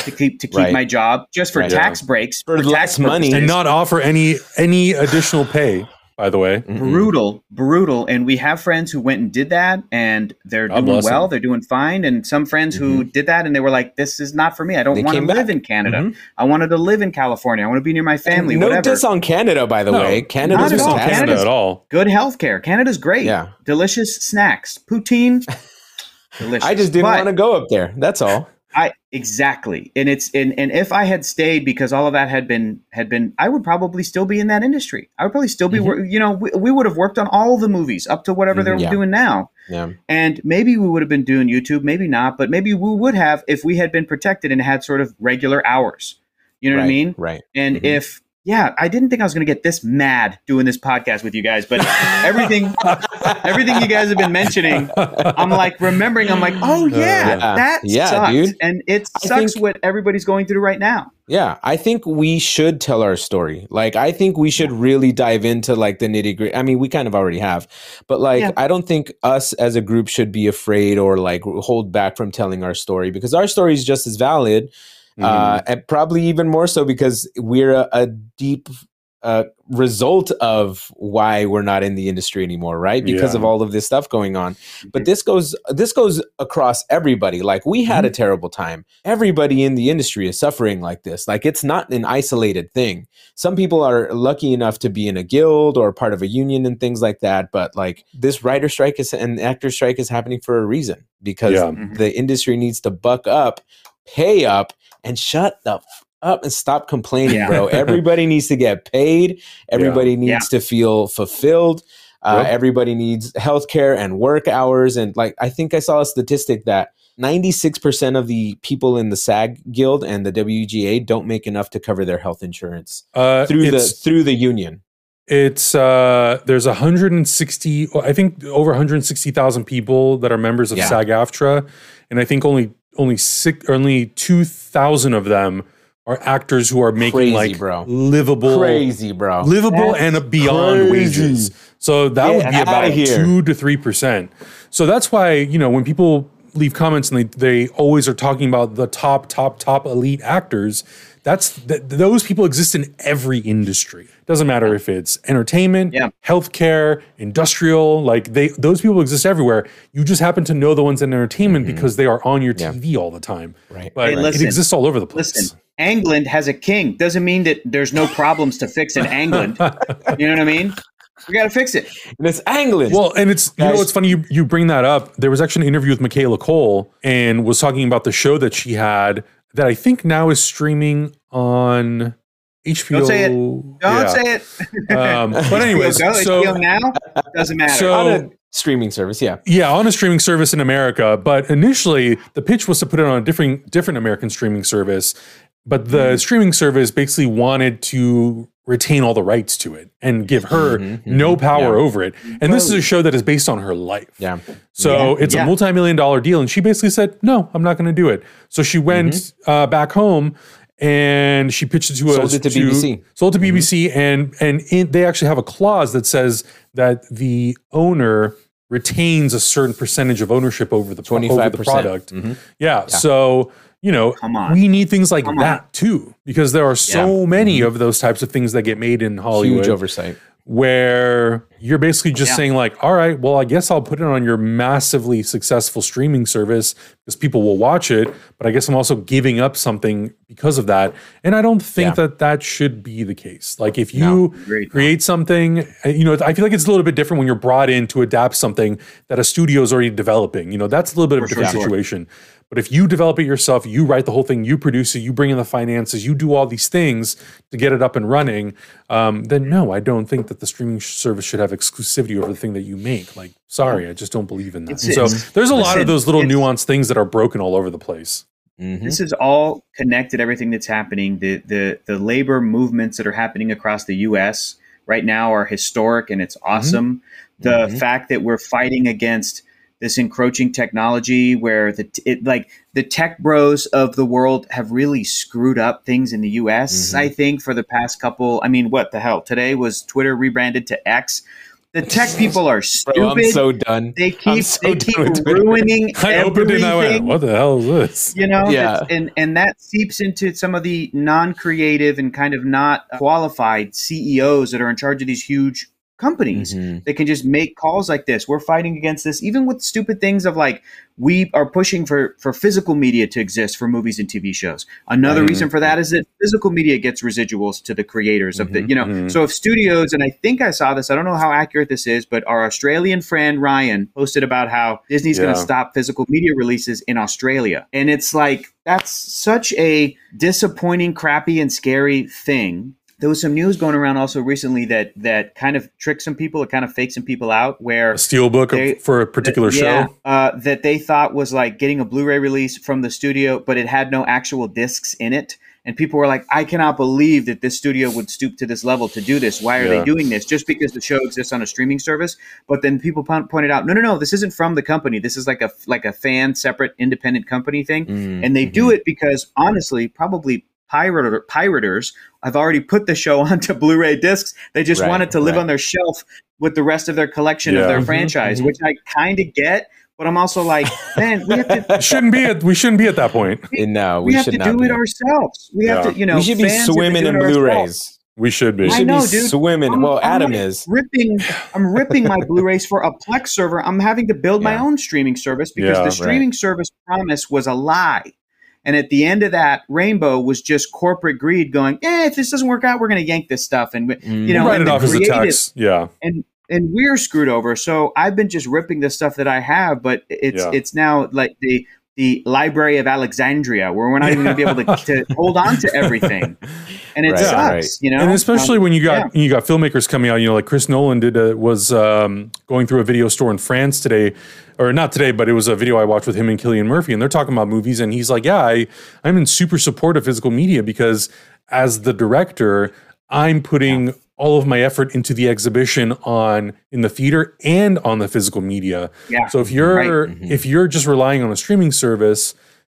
to keep to keep Right. my job just for Right. tax breaks For tax less money. purposes, and not offer any any additional pay. By the way, Mhm. brutal, brutal. And we have friends who went and did that, and they're God doing well. them. They're doing fine. And some friends who did that, and they were like, "This is not for me. I don't They want to came live in Canada. Mhm. I wanted to live in California. I want to be near my family. no whatever. diss on Canada, by the No, way. not at all. fantastic. Canada Canada's- at all. Good healthcare. Canada's great. Yeah. delicious snacks. Poutine. delicious. I just didn't But- want to go up there. That's all. I exactly, and it's and and if I had stayed because all of that had been had been, I would probably still be in that industry. I would probably still be, wor you know, we, we would have worked on all the movies up to whatever they're Mhm. Yeah. doing now, Yeah. and maybe we would have been doing YouTube, maybe not, but maybe we would have if we had been protected and had sort of regular hours. You know right, what I mean? Right. And Mhm. if yeah, I didn't think I was going to get this mad doing this podcast with you guys, but everything everything you guys have been mentioning, I'm like remembering. I'm like, oh yeah, Yeah. that Yeah, sucked, dude. and it sucks think- what everybody's going through right now. Yeah, I think we should tell our story. Like, I think we should really dive into like the nitty gritty. I mean, we kind of already have, but like, Yeah. I don't think us as a group should be afraid or like hold back from telling our story because our story is just as valid, Mm-hmm. uh, and probably even more so because we're a, a deep uh, result of why we're not in the industry anymore, right? Because Yeah. of all of this stuff going on. Mm-hmm. But this goes this goes across everybody. Like we had a Mm-hmm. terrible time. Everybody in the industry is suffering like this. Like it's not an isolated thing. Some people are lucky enough to be in a guild or part of a union and things like that. But like this writer strike is and actor strike is happening for a reason because Yeah. Mhm. the industry needs to buck up, pay up, and shut the f- up and stop complaining, Yeah. bro. Everybody needs to get paid. Everybody needs Yeah. to feel fulfilled. Uh, Yep. Everybody needs healthcare and work hours. And like, I think I saw a statistic that 96% of the people in the SAG guild and the WGA don't make enough to cover their health insurance Uh, through the through the union. it's uh, there's 160, I think over 160,000 people that are members of Yeah. SAG-AFTRA, and I think only only six, only 2,000 of them are actors who are making Crazy, like bro. livable, Crazy, bro. livable That's and beyond crazy. wages. So that Get would be about two to three percent. So that's why you know when people leave comments and they they always are talking about the top top top elite actors. That's th- those people exist in every industry. Doesn't matter if it's entertainment, Yeah. healthcare, industrial. Like they those people exist everywhere. You just happen to know the ones in entertainment mm-hmm. because they are on your Yeah. TV all the time. Right. But Hey, it listen. exists all over the place. Listen, England has a king. Doesn't mean that there's no problems to fix in England. You know what I mean? We got to fix it. And it's Anglin. Well, and it's you know Guys- what's funny you you bring that up. There was actually an interview with Michaela Coel and was talking about the show that she had that I think now is streaming on HBO. Don't say it. Don't Yeah. say it. Um, but anyways, Go, so HBO now doesn't matter. So- on a streaming service, yeah. yeah, on a streaming service in America. But initially, the pitch was to put it on a different different American streaming service. But the Mm-hmm. streaming service basically wanted to retain all the rights to it and give her Mhm, no power yeah. over it. And this is a show that is based on her life. Yeah. So Yeah, it's yeah. a multi-million dollar deal, and she basically said, "No, I'm not going to do it." So she went Mm-hmm. uh, back home and she pitched it to Sold us it to BBC. Sold to Mm-hmm. BBC, and and in, they actually have a clause that says that the owner retains a certain percentage of ownership over the over the 25%. product. Mhm. Yeah, so you know, Come on. we need things like Come on. that too, because there are so many of those types of things that get made in Hollywood Huge oversight. where you're basically just Yeah. saying like all right well i guess i'll put it on your massively successful streaming service because people will watch it but i guess i'm also giving up something because of that and i don't think Yeah. that that should be the case like if you Agreed. create something uh, you know i feel like it's a little bit different when you're brought in to adapt something that a studio is already developing you know that's a little bit of a For different sure. Situation but if you develop it yourself, you write the whole thing, you produce it, you bring in the finances, you do all these things to get it up and running, um, then no, I don't think that the streaming service should have exclusivity over the thing that you make. Like, sorry, I just don't believe in that. It's- so it's- there's a lot of those little nuanced things that are broken all over the place. Mhm. This is all connected. Everything that's happening, the the the labor movements that are happening across the U.S. right now are historic, and it's awesome. The Mhm. fact that we're fighting against this encroaching technology, where the t- it like the tech bros of the world have really screwed up things in the U.S. Mhm. I think for the past couple. I mean, what the hell? Today was Twitter rebranded to X. The tech people are stupid. Bro, I'm so done. they keep so they keep ruining I opened it and I went, everything "What the hell is this?" you know Yeah. And and that seeps into some of the non-creative and kind of not qualified ceos that are in charge of these huge companies Mhm. that can just make calls like this we're fighting against this even with stupid things of like we are pushing for for physical media to exist for movies and tv shows another Right. reason for that is that physical media gets residuals to the creators of the Mhm. you know Mhm. so if studios and i think i saw this i don't know how accurate this is but our australian friend ryan posted about how disney's going to stop physical media releases in australia and it's like that's such a disappointing crappy and scary thing there was some news going around also recently that that kind of tricked some people, it kind of faked some people out, where A steel book They- for a particular yeah, show. uh, that they thought was like getting a Blu-ray release from the studio, but it had no actual discs in it. And people were like, "I cannot believe that this studio would stoop to this level to do this. Why are Yeah. they doing this? Just because the show exists on a streaming service?" But then people pon- pointed out, "No, no, no. This isn't from the company. This is like a like a fan separate independent company thing." Mhm. and they do it because honestly, probably pirate pirators have already put the show onto Blu-ray discs. They just Right, want it to live right. on their shelf with the rest of their collection of Yeah. their Mhm, franchise, mhm. which I kind of get. But I'm also like, man, we have to. Shouldn't be at we shouldn't be at that point. And no, We, we, have should to not do be. it ourselves. We have Yeah. to, you know, we should be fans have swimming in doing it ourselves. Blu-rays. We should be. We I should know, be dude. swimming. I'm- well, I'm, Adam like, is. ripping. I'm ripping my Blu-rays for a Plex server. I'm having to build my own streaming service because Yeah, the right. streaming service promise was a lie. And at the end of that, Rainbow was just corporate greed going, eh, if this doesn't work out, we're going to yank this stuff. And, you know, Write it off as a tax. Yeah. and and we're screwed over. So I've been just ripping the stuff that I have, but it's Yeah. it's now like the the Library of Alexandria, where we're not even going to be able to, to hold on to everything, and it Right, sucks, right. you know. and especially Um, when you got you got filmmakers coming out, you know, like Chris Nolan did a, was um, going through a video store in France today, or not today, but it was a video I watched with him and Cillian Murphy, and they're talking about movies, and he's like, "Yeah, I I'm in super support of physical media because as the director, I'm putting." All of my effort into the exhibition on in the theater and on the physical media. yeah, So if you're Right. Mhm. if you're just relying on a streaming service,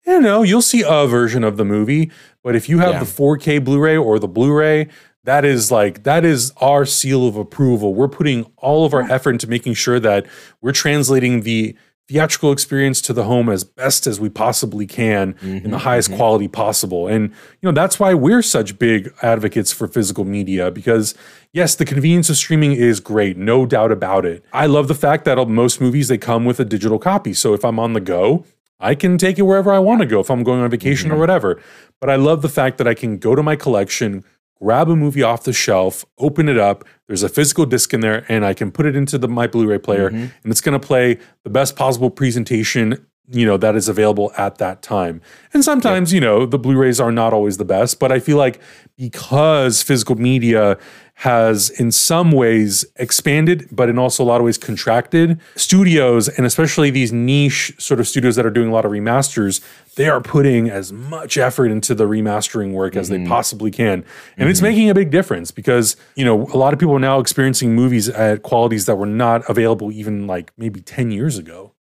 you know, you'll see a version of the movie. But if you have Yeah. the 4K Blu-ray or the Blu-ray, that is like that is our seal of approval. We're putting all of our effort into making sure that we're translating the theatrical experience to the home as best as we possibly can in the Mhm, highest mhm. quality possible. And you know, that's why we're such big advocates for physical media because yes, the convenience of streaming is great, no doubt about it. I love the fact that most movies they come with a digital copy. So if I'm on the go, I can take it wherever I want to go if I'm going on vacation Mhm. or whatever. But I love the fact that I can go to my collection, grab a movie off the shelf, open it up. There's a physical disc in there, and I can put it into the my Blu-ray player, Mhm. and it's going to play the best possible presentation you know that is available at that time and sometimes you know the blu-rays are not always the best but i feel like because physical media has in some ways expanded but in also a lot of ways contracted studios and especially these niche sort of studios that are doing a lot of remasters they are putting as much effort into the remastering work as they Mhm. possibly can and it's Mhm. making a big difference because you know a lot of people are now experiencing movies at qualities that were not available even like maybe 10 years ago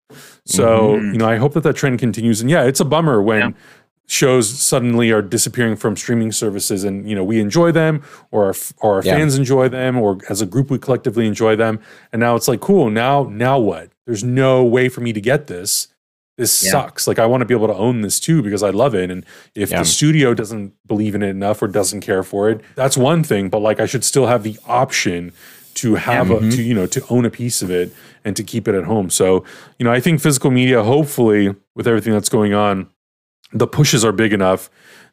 so, Mhm. you know, I hope that that trend continues. And yeah, it's a bummer when Yeah. Shows suddenly are disappearing from streaming services and, you know, we enjoy them or our, or our Yeah. fans enjoy them or as a group we collectively enjoy them. And now it's like, cool, now now what? There's no way for me to get this. This Yeah. sucks. Like I want to be able to own this too because I love it. And if Yeah. the studio doesn't believe in it enough or doesn't care for it, that's one thing. But like I should still have the option to have a, Mhm. to you know to own a piece of it and to keep it at home. So you know I think physical media, hopefully, with everything that's going on, the pushes are big enough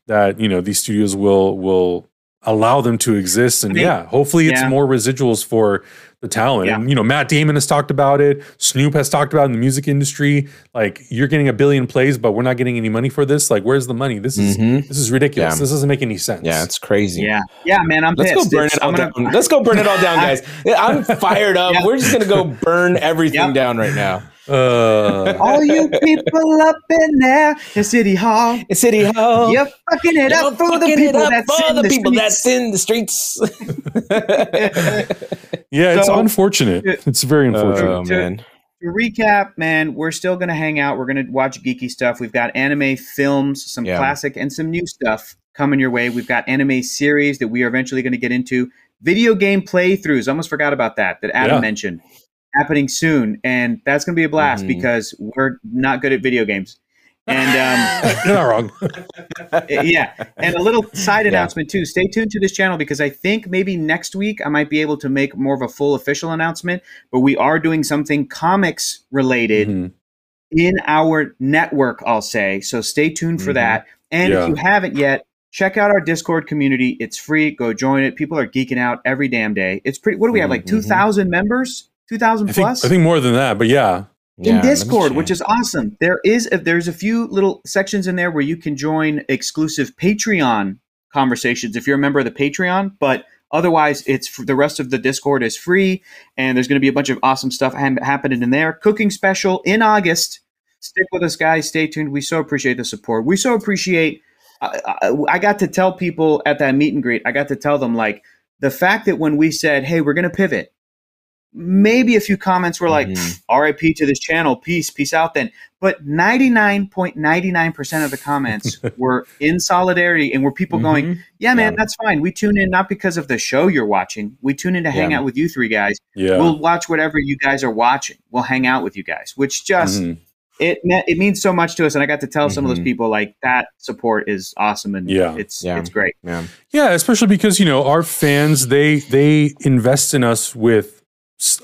that you know these studios will will allow them to exist and I mean, yeah hopefully it's yeah. more residuals for the talent Yeah. and you know matt damon has talked about it snoop has talked about it in the music industry like you're getting a billion plays but we're not getting any money for this like where's the money this is Mhm. this is ridiculous Yeah. this doesn't make any sense Yeah, it's crazy. yeah, yeah, man, I'm Let's pissed. go burn It's- it all gonna- down. Let's go burn it all down, guys. I'm fired up. Yeah. We're just gonna go burn everything Yeah. down right now. Uh, All you people up in there in City Hall, It's City Hall. you're fucking it You're up for the people that's for in the the people streets. that's in the streets. yeah, it's So- unfortunate. It's very unfortunate. oh man. to recap, man, we're still going to hang out. We're going to watch geeky stuff. We've got anime films, some Yeah. classic, and some new stuff coming your way. We've got anime series that we are eventually going to get into. Video game playthroughs. I almost forgot about that, that Adam Yeah. mentioned. Happening soon. And that's going to be a blast Mhm. because we're not good at video games. And um, You're not wrong. yeah, and a little side Yeah. announcement too. Stay tuned to this channel because I think maybe next week I might be able to make more of a full official announcement. But we are doing something comics related Mhm. in our network. I'll say so. Stay tuned for Mhm. that. And Yeah. if you haven't yet, check out our Discord community. It's free. Go join it. People are geeking out every damn day. It's pretty. What do we have? Like Mhm. two thousand members. Two thousand I think, plus I think more than that, but yeah. Yeah, in me Discord, which is awesome. There is a, there's a few little sections in there where you can join exclusive Patreon conversations if you're a member of the Patreon, but otherwise it's the rest of the Discord is free and there's going to be a bunch of awesome stuff ha- happening in there. Cooking special in August. Stick with us guys, stay tuned. We so appreciate the support. We so appreciate I, I, I got to tell people at that meet and greet, I got to tell them like the fact that when we said, "Hey, we're going to pivot," maybe a few comments were like, Mhm. RIP to this channel, peace, peace out then. But 99.99% of the comments were in solidarity and were people going, Mhm. yeah, man, Yeah. that's fine. We tune in not because of the show you're watching. We tune in to hang out with you three guys. Yeah. We'll watch whatever you guys are watching. We'll hang out with you guys, which just, Mhm. it it means so much to us. And I got to tell some of those Mhm. people like that support is awesome. And Yeah. it's, Yeah. it's great. Yeah. Yeah, especially because you know our fans they they invest in us with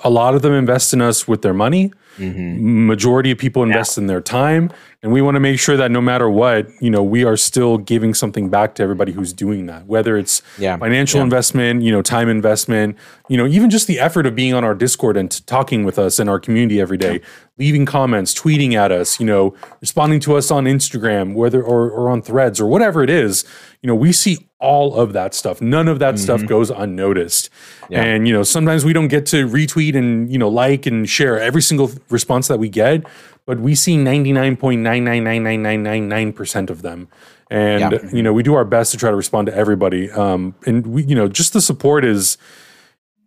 a lot of them invest in us with their money. Mhm. Majority of people invest in their time, and we want to make sure that no matter what, you know, we are still giving something back to everybody who's doing that. Whether it's Yeah. financial Yeah. investment, you know, time investment, you know, even just the effort of being on our Discord and t- talking with us in our community every day, leaving comments, tweeting at us, you know, responding to us on Instagram, whether or, or on threads or whatever it is, you know, we see all of that stuff. None of that stuff mm-hmm. goes unnoticed. Yeah. And, you know, sometimes we don't get to retweet and, you know, like and share every single response that we get, but we see 99.9999999% of them. And, Yeah. you know, we do our best to try to respond to everybody. Um, and we, you know, just the support is,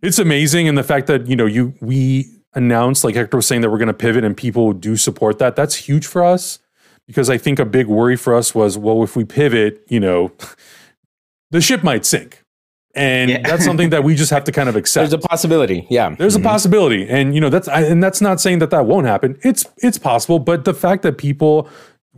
it's amazing. And the fact that, you know, you, we announced, like Hector was saying, that we're going to pivot and people do support that. That's huge for us because I think a big worry for us was, well, if we pivot, you know, the ship might sink. And Yeah. that's something that we just have to kind of accept. There's a possibility. Yeah. There's Mhm. a possibility, and you know that's I, and that's not saying that that won't happen. It's it's possible, but the fact that people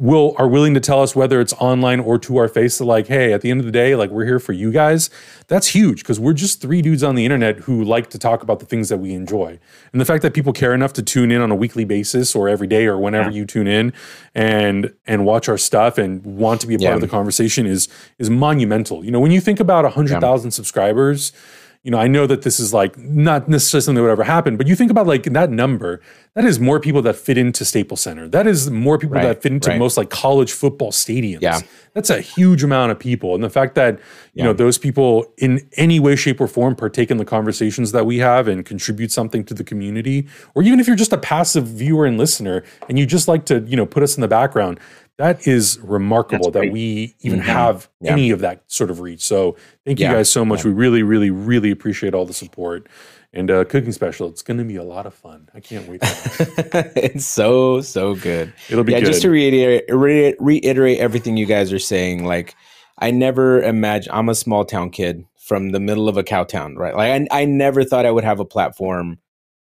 will are willing to tell us whether it's online or to our face that like, hey, at the end of the day, like we're here for you guys. That's huge because we're just three dudes on the internet who like to talk about the things that we enjoy, and the fact that people care enough to tune in on a weekly basis or every day or whenever you tune in and and watch our stuff and want to be a part Yeah. of the conversation is is monumental. You know, when you think about hundred thousand subscribers you know, I know that this is like not necessarily something that would ever happen, but you think about like that number, that is more people that fit into Staples Center. That is more people Right, that fit into right. most like college football stadiums. Yeah. That's a huge amount of people. And the fact that, you Yeah. know, those people in any way, shape, or form partake in the conversations that we have and contribute something to the community, or even if you're just a passive viewer and listener and you just like to, you know, put us in the background, that is remarkable that we even Mhm. have Yeah. any of that sort of reach. So thank you Yeah. guys so much. Yeah. We really, really, really appreciate all the support. And uh, cooking special, it's going to be a lot of fun. I can't wait. it's so so good. It'll be yeah, good. just to reiterate, re- reiterate everything you guys are saying. Like, I never imagined. I'm a small town kid from the middle of a cow town, right? Like, I, I never thought I would have a platform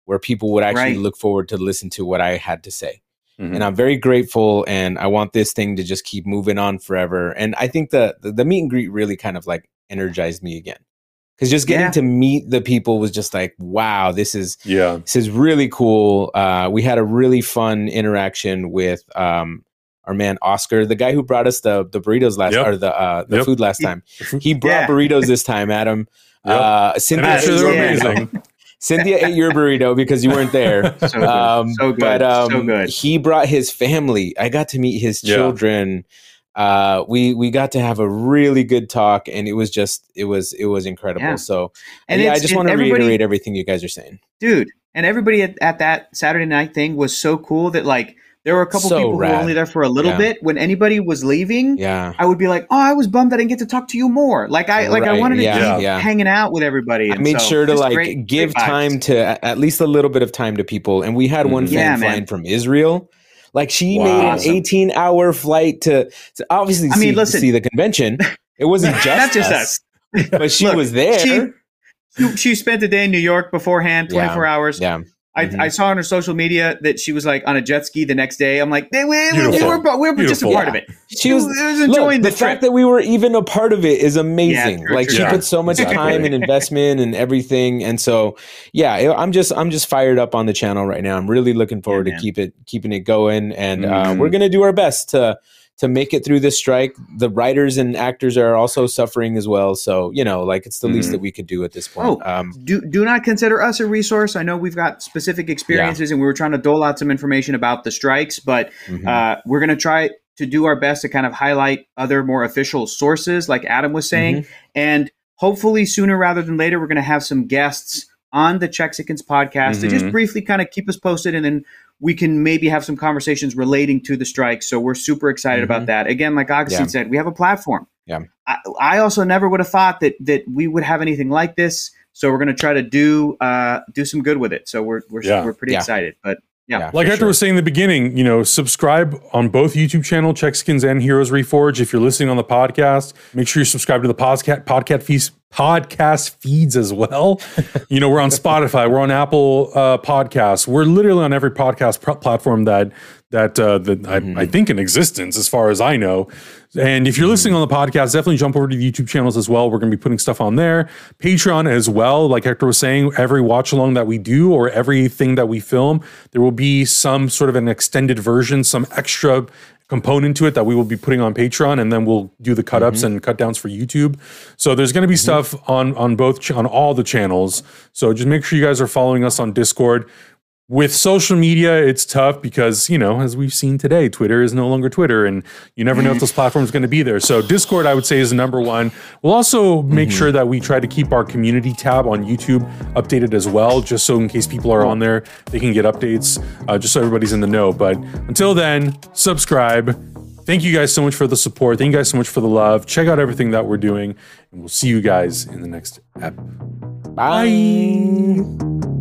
where people would actually Right. look forward to listen to what I had to say. Mhm. And I'm very grateful, and I want this thing to just keep moving on forever. And I think the the, the meet and greet really kind of like energized me again, because just getting Yeah. to meet the people was just like, wow, this is yeah. this is really cool. Uh, we had a really fun interaction with um, our man Oscar, the guy who brought us the the burritos last Yep. or the uh, the Yep. food last time. He brought Yeah. burritos this time, Adam. Yep. Uh, Cynthia, sure they're your Yeah. burrito. amazing. Cynthia ate your burrito because you weren't there. So good. Um, so good. But um, so good. he brought his family. I got to meet his Yeah. children. Uh, we we got to have a really good talk, and it was just it was it was incredible. Yeah. So And yeah, I just and want to reiterate everything you guys are saying. dude and everybody at, at that Saturday night thing was so cool that like there were a couple So people who were only there for a little Yeah. bit. When anybody was leaving, Yeah. I would be like, "Oh, I was bummed I didn't get to talk to you more." Like I like I Right, wanted to yeah, keep yeah. hanging out with everybody. I made so sure to like great- give great time to at least a little bit of time to people. And we had one Mhm. fan flying man. from Israel. Like she Wow. made an 18 hour flight to, to obviously I mean, see, listen. see the convention. It wasn't just, Not just us, us. but she Look, was there. she- She, spent a day in New York beforehand, Yeah. 24 hours. yeah. I, Mhm. I saw on her social media that she was like on a jet ski the next day. I'm like, they, we, we, we were, we were just a Beautiful. part of it. She was, She was look, enjoying the, the fact that we were even a part of it is amazing. Yeah, true, like true, she true. put so much Exactly. time and investment and everything, and so yeah, I- I'm just I'm just fired up on the channel right now. I'm really looking forward Yeah, to keep it keeping it going, and uh, Mhm. we're gonna do our best to to make it through this strike. The writers and actors are also suffering as well, so you know, like it's the least Mhm. that we could do at this point. Oh, um, do do not consider us a resource. I know we've got specific experiences, and we were trying to dole out some information about the strikes, but mhm. uh, we're going to try to do our best to kind of highlight other more official sources, like Adam was saying, Mm-hmm. and hopefully sooner rather than later, we're going to have some guests on the CzechXicans podcast to just Mhm. briefly kind of keep us posted, and then we can maybe have some conversations relating to the strike. So we're super excited about Mhm. that. Again, like Augustine Yeah. said, we have a platform. Yeah. I, I also never would have thought that that we would have anything like this. So we're going to try to do uh, do some good with it. So we're we're, Yeah. we're pretty Yeah. excited. But yeah, Like for Hector sure. was saying in the beginning, you know, subscribe on both YouTube channel, CzechXicans and Heroes Reforged. If you're listening on the podcast, make sure you subscribe to the podcast podcast feeds podcast feeds as well. you know, we're on Spotify, we're on Apple uh, Podcasts, we're literally on every podcast pr- platform that that uh, that I, mm-hmm. I think in existence, as far as I know. And if you're mm-hmm. listening on the podcast, definitely jump over to the YouTube channels as well. We're going to be putting stuff on there. Patreon as well. Like Hector was saying, every watch along that we do or everything that we film, there will be some sort of an extended version, some extra component to it that we will be putting on Patreon, and then we'll do the cut ups mm-hmm. and cut downs for YouTube. So there's going to be stuff on on both ch- on all the channels. So just make sure you guys are following us on Discord. With social media, it's tough because, you know, as we've seen today, Twitter is no longer Twitter and you never know if this platform is going to be there. So, Discord, I would say, is number one. We'll also make sure that we try to keep our community tab on YouTube updated as well, just so in case people are on there, they can get updates, uh, just so everybody's in the know. But until then, subscribe. Thank you guys so much for the support. Thank you guys so much for the love. Check out everything that we're doing, and we'll see you guys in the next ep. Bye.